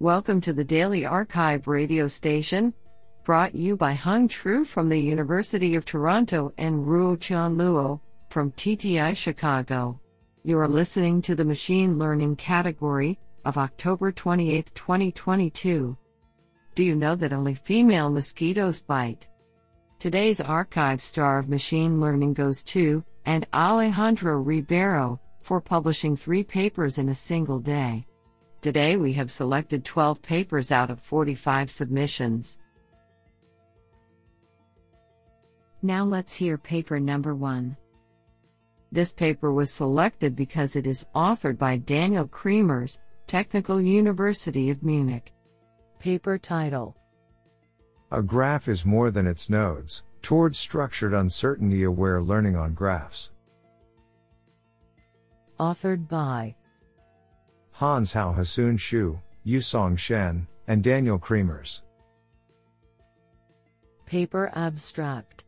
Welcome to the Daily Archive radio station, brought you by Hung Tru from the University of Toronto and Ruo Chan Luo from TTI Chicago. You are listening to the Machine Learning category of October 28, 2022. Do you know that only female mosquitoes bite? Today's archive star of machine learning goes to and Alejandro Ribeiro for publishing three papers in a single day. Today we have selected 12 papers out of 45 submissions. Now let's hear paper number one. This paper was selected because it is authored by Daniel Cremers, Technical University of Munich. Paper title A graph is more than its nodes, towards structured uncertainty aware learning on graphs. Authored by Hans Hao Hasoon Xu, Yuesong Shen, and Daniel Cremers. Paper Abstract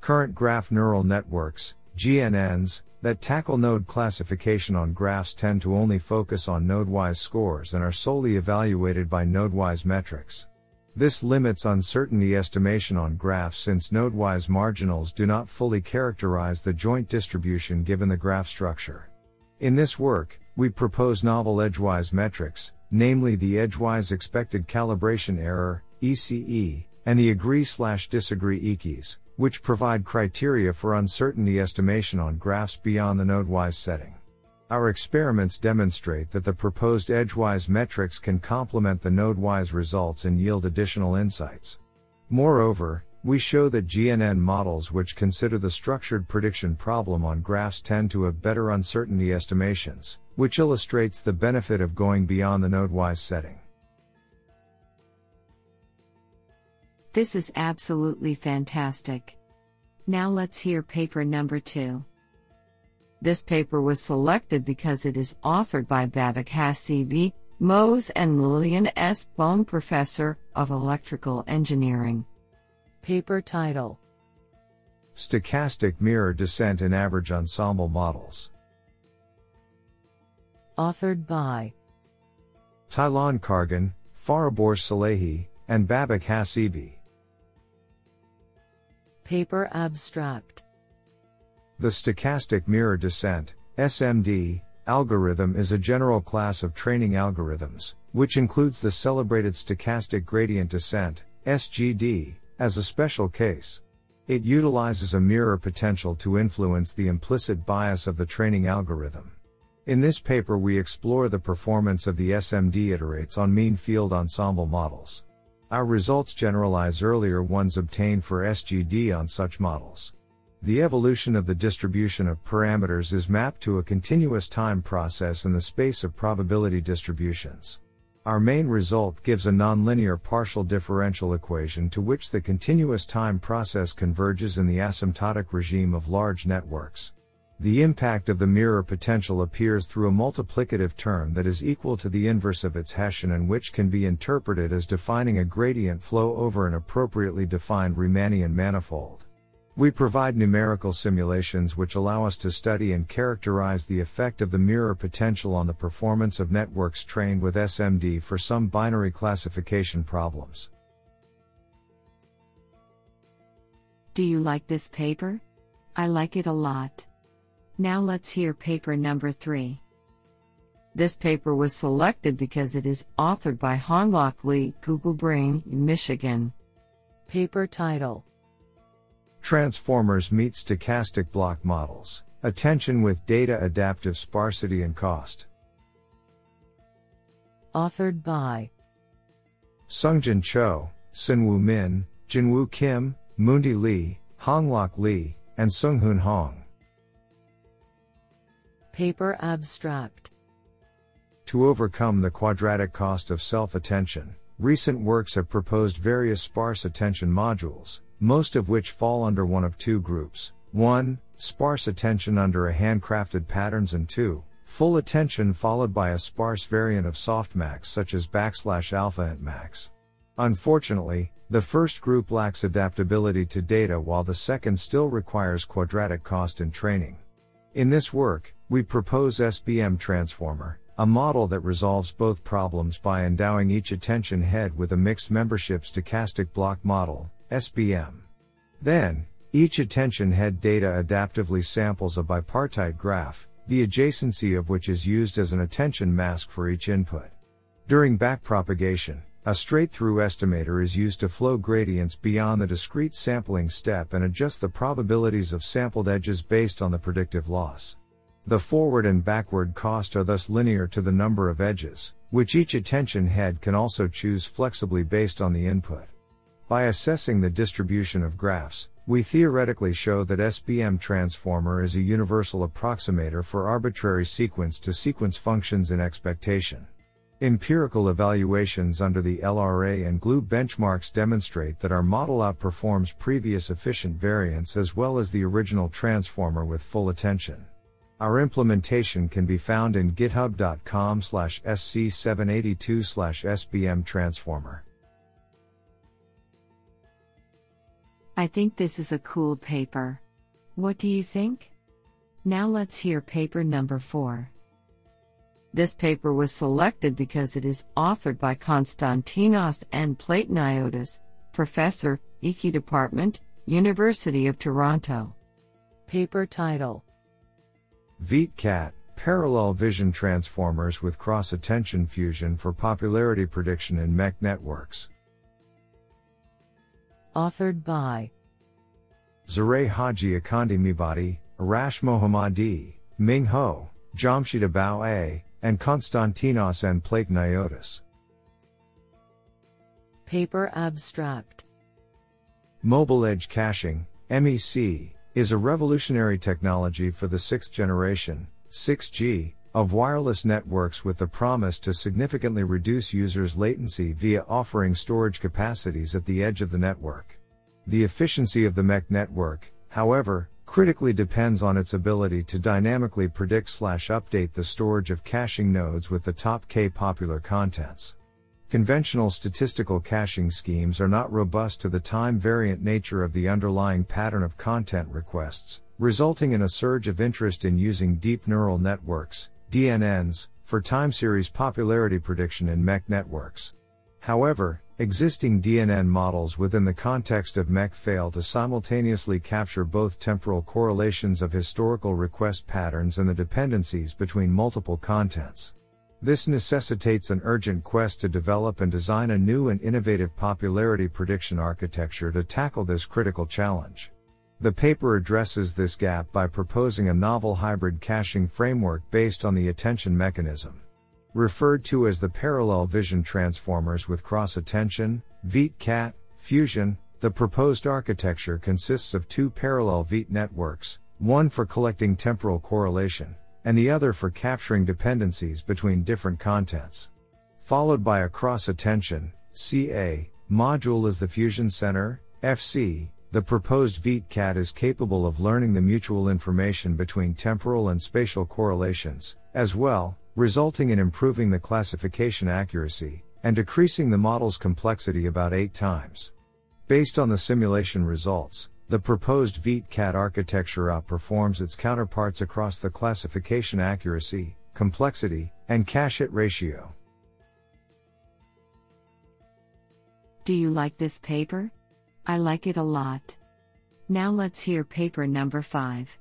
Current graph neural networks, GNNs, that tackle node classification on graphs tend to only focus on node-wise scores and are solely evaluated by node-wise metrics. This limits uncertainty estimation on graphs since node-wise marginals do not fully characterize the joint distribution given the graph structure. In this work, we propose novel edgewise metrics, namely the edgewise expected calibration error, ECE, and the agree slash disagree ECEs, which provide criteria for uncertainty estimation on graphs beyond the nodewise setting. Our experiments demonstrate that the proposed edgewise metrics can complement the nodewise results and yield additional insights. Moreover, we show that GNN models which consider the structured prediction problem on graphs tend to have better uncertainty estimations, which illustrates the benefit of going beyond the node-wise setting. This is absolutely fantastic. Now let's hear paper number two. This paper was selected because it is authored by Babak Hassibi, Mose and Lillian S. Bohm Professor of Electrical Engineering. Paper title Stochastic Mirror Descent in Average Ensemble Models. Authored by Taylan Kargan, Fariborz Salehi, and Babak Hassibi. Paper Abstract The stochastic mirror descent, SMD, algorithm is a general class of training algorithms, which includes the celebrated stochastic gradient descent, SGD, as a special case. It utilizes a mirror potential to influence the implicit bias of the training algorithm. In this paper we explore the performance of the SMD iterates on mean field ensemble models. Our results generalize earlier ones obtained for SGD on such models. The evolution of the distribution of parameters is mapped to a continuous time process in the space of probability distributions. Our main result gives a nonlinear partial differential equation to which the continuous time process converges in the asymptotic regime of large networks. The impact of the mirror potential appears through a multiplicative term that is equal to the inverse of its Hessian and which can be interpreted as defining a gradient flow over an appropriately defined Riemannian manifold. We provide numerical simulations which allow us to study and characterize the effect of the mirror potential on the performance of networks trained with SMD for some binary classification problems. Do you like this paper? I like it a lot. Now let's hear paper number 3. This paper was selected because it is authored by Honglak Lee, Google Brain, Michigan. Paper title Transformers meet stochastic block models. Attention with data adaptive sparsity and cost. Authored by Sungjun Cho, Seonwoo Min, Jinwoo Kim, Moontae Lee, Honglak Lee, and Seunghoon Hong. Paper Abstract To overcome the quadratic cost of self attention, recent works have proposed various sparse attention modules, most of which fall under one of two groups. 1. Sparse attention under a handcrafted patterns and 2. Full attention followed by a sparse variant of softmax such as backslash alpha entmax. Unfortunately, the first group lacks adaptability to data while the second still requires quadratic cost in training. In this work, we propose SBM transformer, a model that resolves both problems by endowing each attention head with a mixed membership stochastic block model, SBM. Then, each attention head data adaptively samples a bipartite graph, the adjacency of which is used as an attention mask for each input. During backpropagation, a straight-through estimator is used to flow gradients beyond the discrete sampling step and adjust the probabilities of sampled edges based on the predictive loss. The forward and backward cost are thus linear to the number of edges, which each attention head can also choose flexibly based on the input. By assessing the distribution of graphs, we theoretically show that SBM transformer is a universal approximator for arbitrary sequence to sequence functions in expectation. Empirical evaluations under the LRA and GLUE benchmarks demonstrate that our model outperforms previous efficient variants as well as the original transformer with full attention. Our implementation can be found in github.com slash sc782 slash sbm transformer. I think this is a cool paper. What do you think? Now let's hear paper number 4. This paper was selected because it is authored by Konstantinos N. Plataniotis, Professor, EQ Department, University of Toronto. Paper title ViT-CAT, Parallel Vision Transformers with Cross Attention Fusion for Popularity Prediction in MEC Networks. Authored by Zaray Haji Akandi Mibati, Arash Mohammadi, Ming Hou, Jamshid Bao A, and Konstantinos N. Plataniotis. Paper Abstract Mobile Edge Caching, MEC, is a revolutionary technology for the sixth generation, 6G, of wireless networks with the promise to significantly reduce users' latency via offering storage capacities at the edge of the network. The efficiency of the MEC network, however, critically depends on its ability to dynamically predict slash update the storage of caching nodes with the top K popular contents. Conventional statistical caching schemes are not robust to the time variant nature of the underlying pattern of content requests, resulting in a surge of interest in using deep neural networks, DNNs, for time series popularity prediction in MEC networks. However, existing DNN models within the context of MEC fail to simultaneously capture both temporal correlations of historical request patterns and the dependencies between multiple contents. This necessitates an urgent quest to develop and design a new and innovative popularity prediction architecture to tackle this critical challenge. The paper addresses this gap by proposing a novel hybrid caching framework based on the attention mechanism. Referred to as the parallel vision transformers with cross attention, ViT-CAT, fusion, the proposed architecture consists of two parallel ViT networks, one for collecting temporal correlation, and the other for capturing dependencies between different contents. Followed by a cross attention, CA, module as the Fusion Center, FC, the proposed ViT-CAT is capable of learning the mutual information between temporal and spatial correlations, as well, resulting in improving the classification accuracy, and decreasing the model's complexity about 8 times. Based on the simulation results, the proposed ViT-CAT architecture outperforms its counterparts across the classification accuracy, complexity, and cache hit ratio. Do you like this paper? I like it a lot. Now let's hear paper number 5.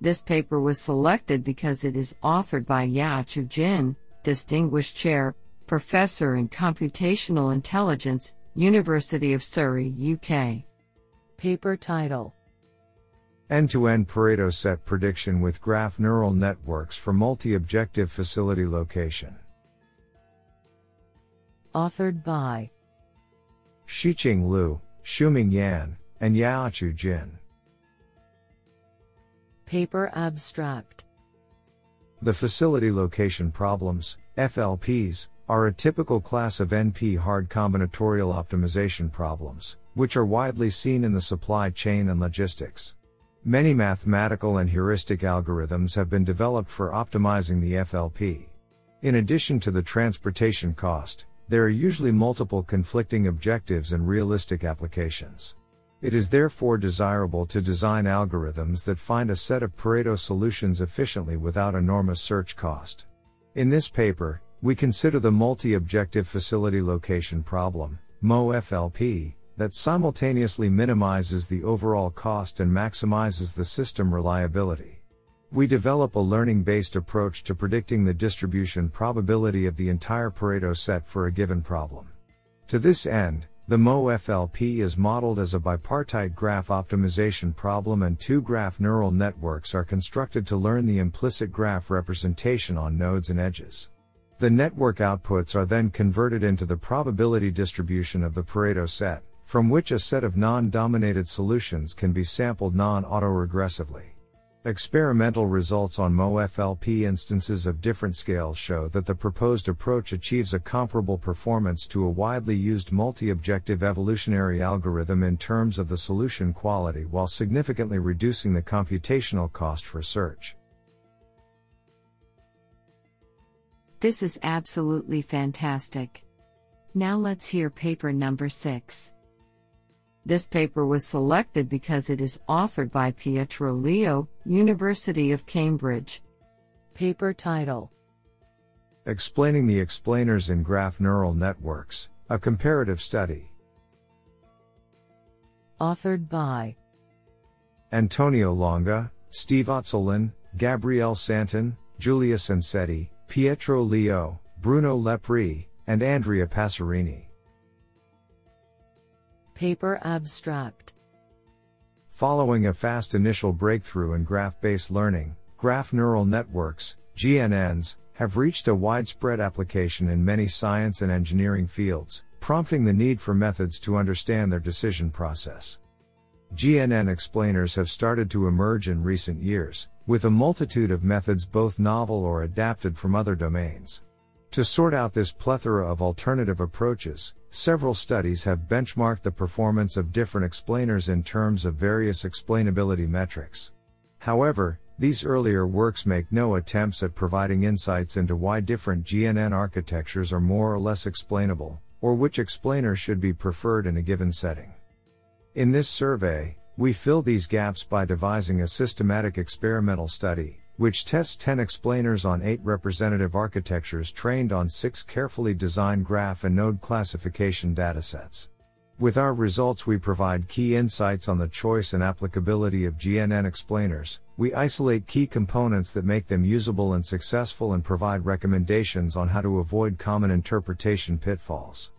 This paper was selected because it is authored by Yaochu Jin, Distinguished Chair, Professor in Computational Intelligence, University of Surrey, UK. Paper title End to end Pareto set prediction with graph neural networks for multi objective facility location. Authored by Shiqing Liu, Xueming Yan, and Yaochu Jin. Paper Abstract The facility location problems, FLPs, are a typical class of NP hard combinatorial optimization problems which are widely seen in the supply chain and logistics. Many mathematical and heuristic algorithms have been developed for optimizing the FLP. In addition to the transportation cost, there are usually multiple conflicting objectives and realistic applications. It is therefore desirable to design algorithms that find a set of Pareto solutions efficiently without enormous search cost. In this paper, we consider the multi-objective facility location problem, MOFLP, that simultaneously minimizes the overall cost and maximizes the system reliability. We develop a learning based approach to predicting the distribution probability of the entire Pareto set for a given problem. To this end, the MOFLP is modeled as a bipartite graph optimization problem and two graph neural networks are constructed to learn the implicit graph representation on nodes and edges. The network outputs are then converted into the probability distribution of the Pareto set, from which a set of non-dominated solutions can be sampled non-autoregressively. Experimental results on MOFLP instances of different scales show that the proposed approach achieves a comparable performance to a widely used multi-objective evolutionary algorithm in terms of the solution quality while significantly reducing the computational cost for search. This is absolutely fantastic. Now let's hear paper number 6. This paper was selected because it is authored by Pietro Liò, University of Cambridge. Paper title Explaining the explainers in graph neural networks, a comparative study. Authored by Antonio Longa, Steve Azzolin, Gabriele Santin, Giulia Cencetti, Pietro Liò, Bruno Lepri, and Andrea Passerini. Paper Abstract Following a fast initial breakthrough in graph based learning, graph neural networks, GNNs, have reached a widespread application in many science and engineering fields, prompting the need for methods to understand their decision process. GNN explainers have started to emerge in recent years, with a multitude of methods both novel or adapted from other domains. To sort out this plethora of alternative approaches, several studies have benchmarked the performance of different explainers in terms of various explainability metrics. However, these earlier works make no attempts at providing insights into why different GNN architectures are more or less explainable, or which explainer should be preferred in a given setting. In this survey, we fill these gaps by devising a systematic experimental study, which tests 10 explainers on 8 representative architectures trained on 6 carefully designed graph and node classification datasets. With our results, we provide key insights on the choice and applicability of GNN explainers. We isolate key components that make them usable and successful and provide recommendations on how to avoid common interpretation pitfalls.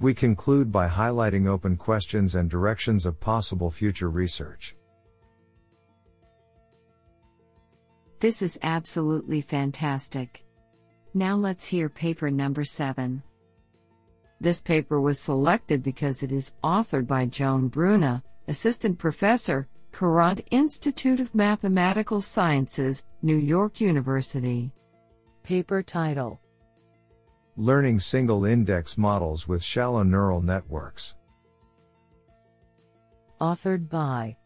We conclude by highlighting open questions and directions of possible future research. This is absolutely fantastic. Now let's hear paper number 7. This paper was selected because it is authored by Joan Bruna, Assistant Professor, Courant Institute of Mathematical Sciences, New York University. Paper title Learning Single Index Models with Shallow Neural Networks. Authored by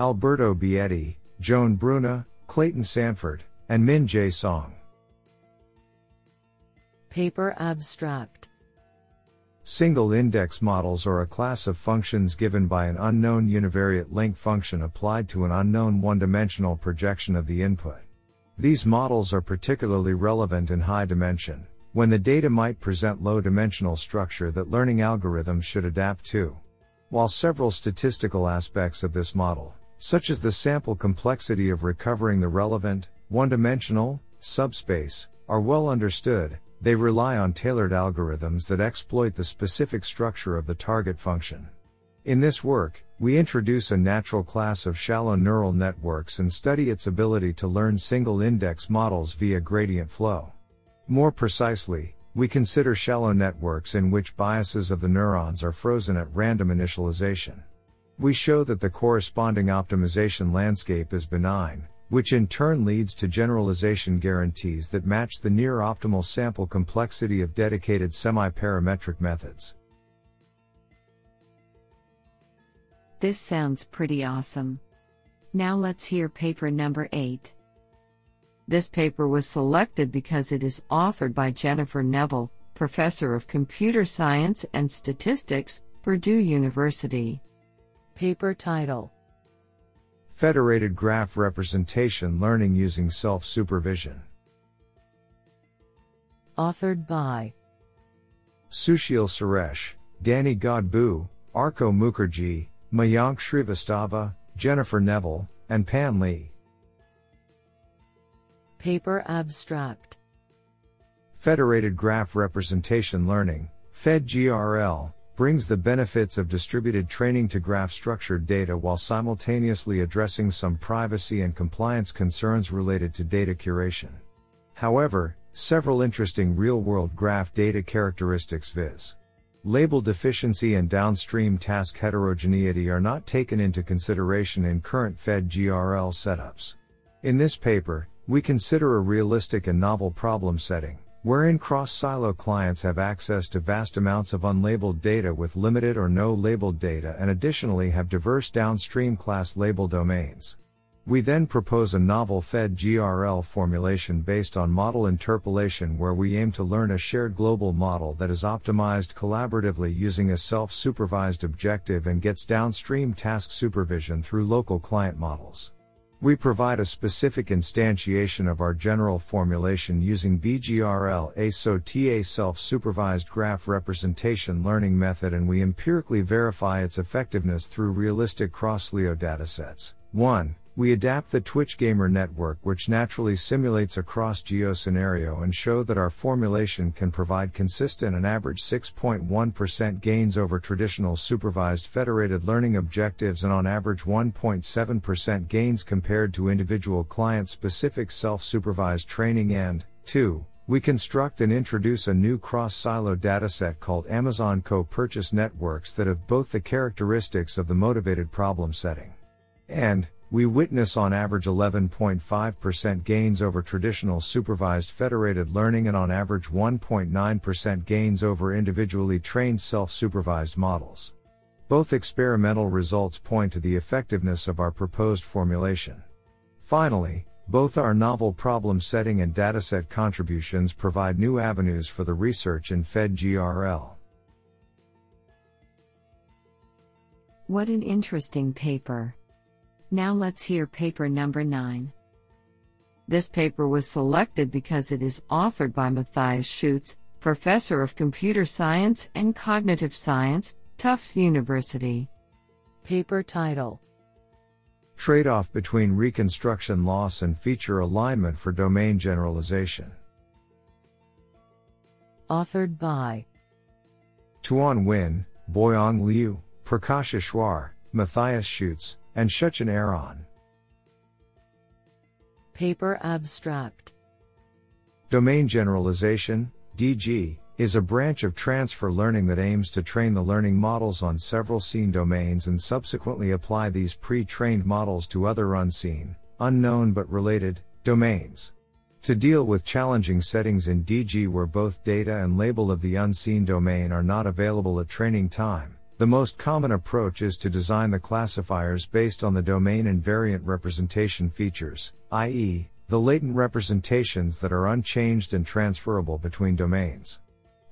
Alberto Bietti, Joan Bruna, Clayton Sanford, and Min Jae Song. Paper Abstract Single index models are a class of functions given by an unknown univariate link function applied to an unknown one dimensional projection of the input. These models are particularly relevant in high dimension, when the data might present low dimensional structure that learning algorithms should adapt to. While several statistical aspects of this model, such as the sample complexity of recovering the relevant, one dimensional, subspace, are well understood, they rely on tailored algorithms that exploit the specific structure of the target function. In this work, we introduce a natural class of shallow neural networks and study its ability to learn single index models via gradient flow. More precisely, we consider shallow networks in which biases of the neurons are frozen at random initialization. We show that the corresponding optimization landscape is benign, which in turn leads to generalization guarantees that match the near optimal sample complexity of dedicated semi-parametric methods. This sounds pretty awesome. Now let's hear paper number 8. This paper was selected because it is authored by Jennifer Neville, Professor of Computer Science and Statistics, Purdue University. Paper title Federated Graph Representation Learning Using Self Supervision. Authored by Susheel Suresh, Danny Godbout, Arko Mukherjee, Mayank Shrivastava, Jennifer Neville, and Pan Li. Paper Abstract Federated Graph Representation Learning, FedGRL, brings the benefits of distributed training to graph structured data while simultaneously addressing some privacy and compliance concerns related to data curation. However, several interesting real world graph data characteristics viz. Label deficiency and downstream task heterogeneity are not taken into consideration in current FedGRL setups. In this paper, we consider a realistic and novel problem setting, wherein cross-silo clients have access to vast amounts of unlabeled data with limited or no labeled data and additionally have diverse downstream class label domains. We then propose a novel Fed GRL formulation based on model interpolation where we aim to learn a shared global model that is optimized collaboratively using a self-supervised objective and gets downstream task supervision through local client models. We provide a specific instantiation of our general formulation using BGRL ASO self-supervised graph representation learning method and we empirically verify its effectiveness through realistic cross-silo datasets. 1. We adapt the Twitch Gamer network which naturally simulates a cross-geo scenario and show that our formulation can provide consistent and average 6.1% gains over traditional supervised federated learning objectives and on average 1.7% gains compared to individual client-specific self-supervised training and 2. We construct and introduce a new cross-silo dataset called Amazon Co-Purchase Networks that have both the characteristics of the motivated problem setting and we witness on average 11.5% gains over traditional supervised federated learning and on average 1.9% gains over individually trained self-supervised models. Both experimental results point to the effectiveness of our proposed formulation. Finally, both our novel problem setting and dataset contributions provide new avenues for the research in FedGRL. What an interesting paper. Now let's hear paper number 9. This paper was selected because it is authored by Matthias Scheutz, Professor of Computer Science and Cognitive Science, Tufts University. Paper title Trade off between reconstruction loss and feature alignment for domain generalization. Authored by Tuan Nguyen, Boyang Lyu, Prakash Ishwar, Matthias Scheutz, and Shuchin Aeron. Paper Abstract Domain Generalization, DG, is a branch of transfer learning that aims to train the learning models on several seen domains and subsequently apply these pre trained models to other unseen, unknown but related, domains. To deal with challenging settings in DG where both data and label of the unseen domain are not available at training time, the most common approach is to design the classifiers based on the domain invariant representation features, i.e., the latent representations that are unchanged and transferable between domains.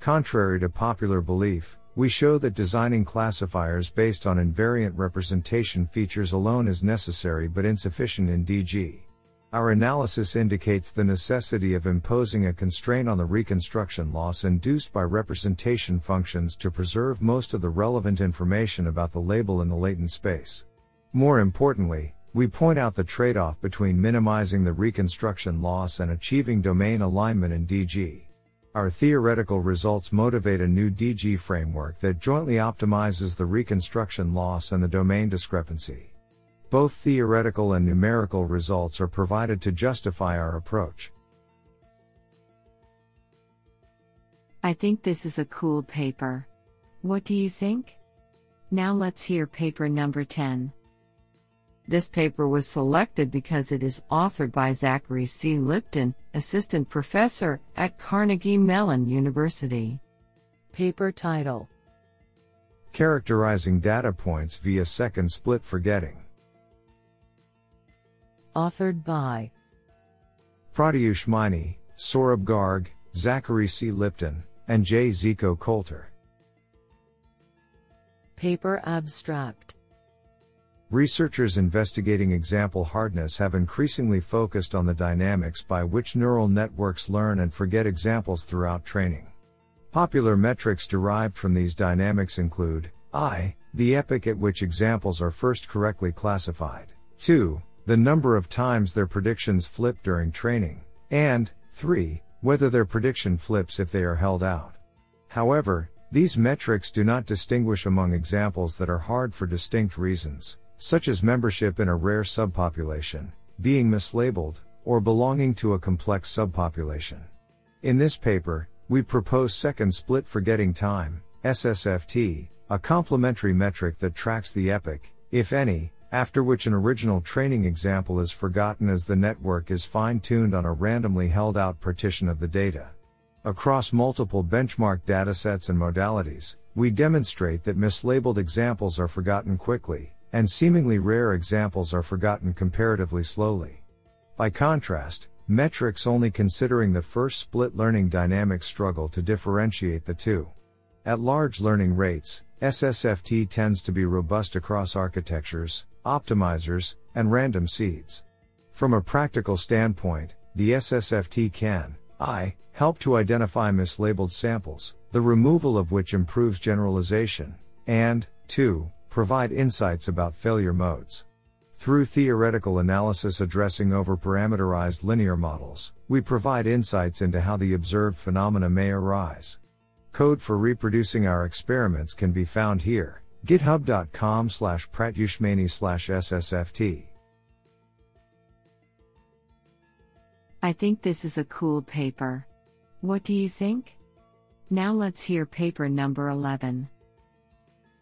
Contrary to popular belief, we show that designing classifiers based on invariant representation features alone is necessary but insufficient in DG. Our analysis indicates the necessity of imposing a constraint on the reconstruction loss induced by representation functions to preserve most of the relevant information about the label in the latent space. More importantly, we point out the trade off between minimizing the reconstruction loss and achieving domain alignment in DG. Our theoretical results motivate a new DG framework that jointly optimizes the reconstruction loss and the domain discrepancy. Both theoretical and numerical results are provided to justify our approach. I think this is a cool paper. What do you think? Now let's hear paper number 10. This paper was selected because it is authored by Zachary C. Lipton, Assistant Professor at Carnegie Mellon University. Paper title Characterizing Data Points via Second Split Forgetting. Authored by Pratyush Maini, Saurabh Garg, Zachary C. Lipton, and J. Zico Kolter. Paper Abstract Researchers investigating example hardness have increasingly focused on the dynamics by which neural networks learn and forget examples throughout training. Popular metrics derived from these dynamics include I, the epoch at which examples are first correctly classified, 2, the number of times their predictions flip during training, and 3, whether their prediction flips if they are held out. However, these metrics do not distinguish among examples that are hard for distinct reasons, such as membership in a rare subpopulation, being mislabeled, or belonging to a complex subpopulation. In this paper, we propose second split forgetting time, SSFT, a complementary metric that tracks the epoch, if any, after which an original training example is forgotten as the network is fine tuned on a randomly held out partition of the data. Across multiple benchmark datasets and modalities, we demonstrate that mislabeled examples are forgotten quickly, and seemingly rare examples are forgotten comparatively slowly. By contrast, metrics only considering the first split learning dynamics struggle to differentiate the two. At large learning rates, SSFT tends to be robust across architectures, optimizers, and random seeds. From a practical standpoint, the SSFT can, I, help to identify mislabeled samples, the removal of which improves generalization, and, 2, provide insights about failure modes. Through theoretical analysis addressing overparameterized linear models, we provide insights into how the observed phenomena may arise. Code for reproducing our experiments can be found here, github.com slash pratyushmaini slash ssft. I think this is a cool paper. What do you think? Now let's hear paper number 11.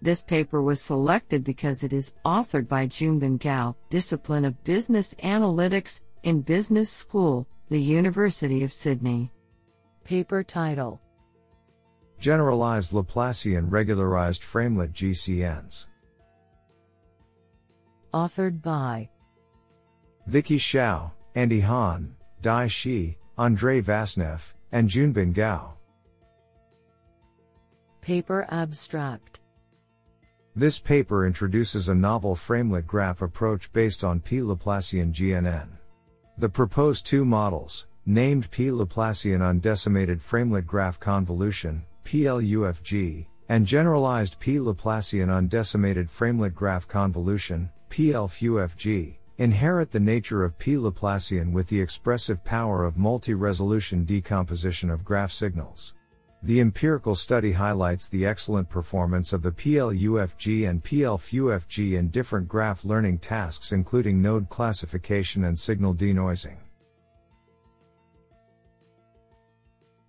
This paper was selected because it is authored by Junbin Gao, Discipline of Business Analytics, in Business School, the University of Sydney. Paper title Generalized Laplacian Regularized Framelet GCNs. Authored by Vicky Hsiao, Andi Han, Dai Shi, Andrei Vasnev, and Junbin Gao. Paper Abstract this paper introduces a novel framelet graph approach based on P Laplacian GNN. The proposed two models, named P Laplacian undecimated framelet graph convolution, PLUFG, and generalized P Laplacian undecimated framelet graph convolution, PLFUFG, inherit the nature of P Laplacian with the expressive power of multi-resolution decomposition of graph signals. The empirical study highlights the excellent performance of the PLUFG and PLFUFG in different graph learning tasks including node classification and signal denoising.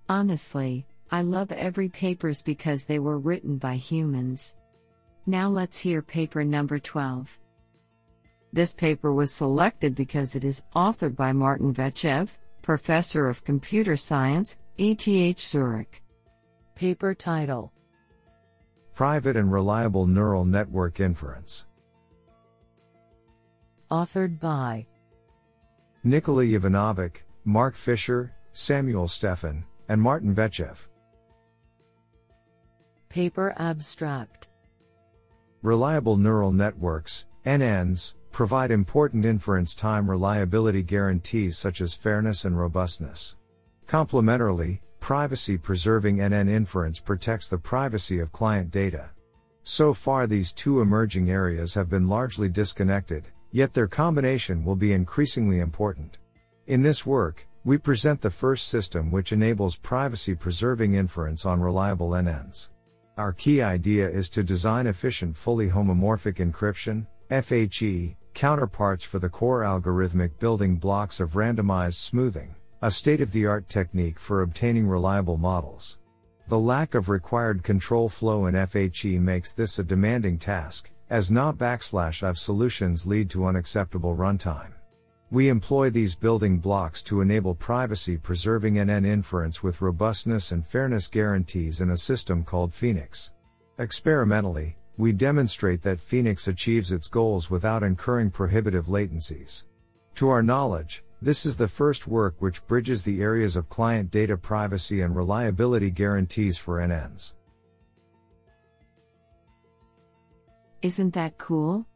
Honestly, I love every papers because they were written by humans. Now let's hear paper number 12. This paper was selected because it is authored by Martin Vechev, Professor of Computer Science, ETH Zurich. Paper title Private and Reliable Neural Network Inference. Authored by Nikola Jovanovic, Marc Fischer, Samuel Steffen, and Martin Vechev. Paper Abstract Reliable neural networks, NNs, provide important inference time reliability guarantees such as fairness and robustness. Complementarily, privacy preserving NN inference protects the privacy of client data. So far, these two emerging areas have been largely disconnected, yet their combination will be increasingly important. In this work, we present the first system which enables privacy preserving inference on reliable NNs. Our key idea is to design efficient fully homomorphic encryption, FHE, counterparts for the core algorithmic building blocks of randomized smoothing a state of the art technique for obtaining reliable models. The lack of required control flow in FHE makes this a demanding task, as not backslash IVE solutions lead to unacceptable runtime. We employ these building blocks to enable privacy preserving NN inference with robustness and fairness guarantees in a system called Phoenix. Experimentally, we demonstrate that Phoenix achieves its goals without incurring prohibitive latencies. To our knowledge, this is the first work which bridges the areas of client data privacy and reliability guarantees for NNs. Isn't that cool?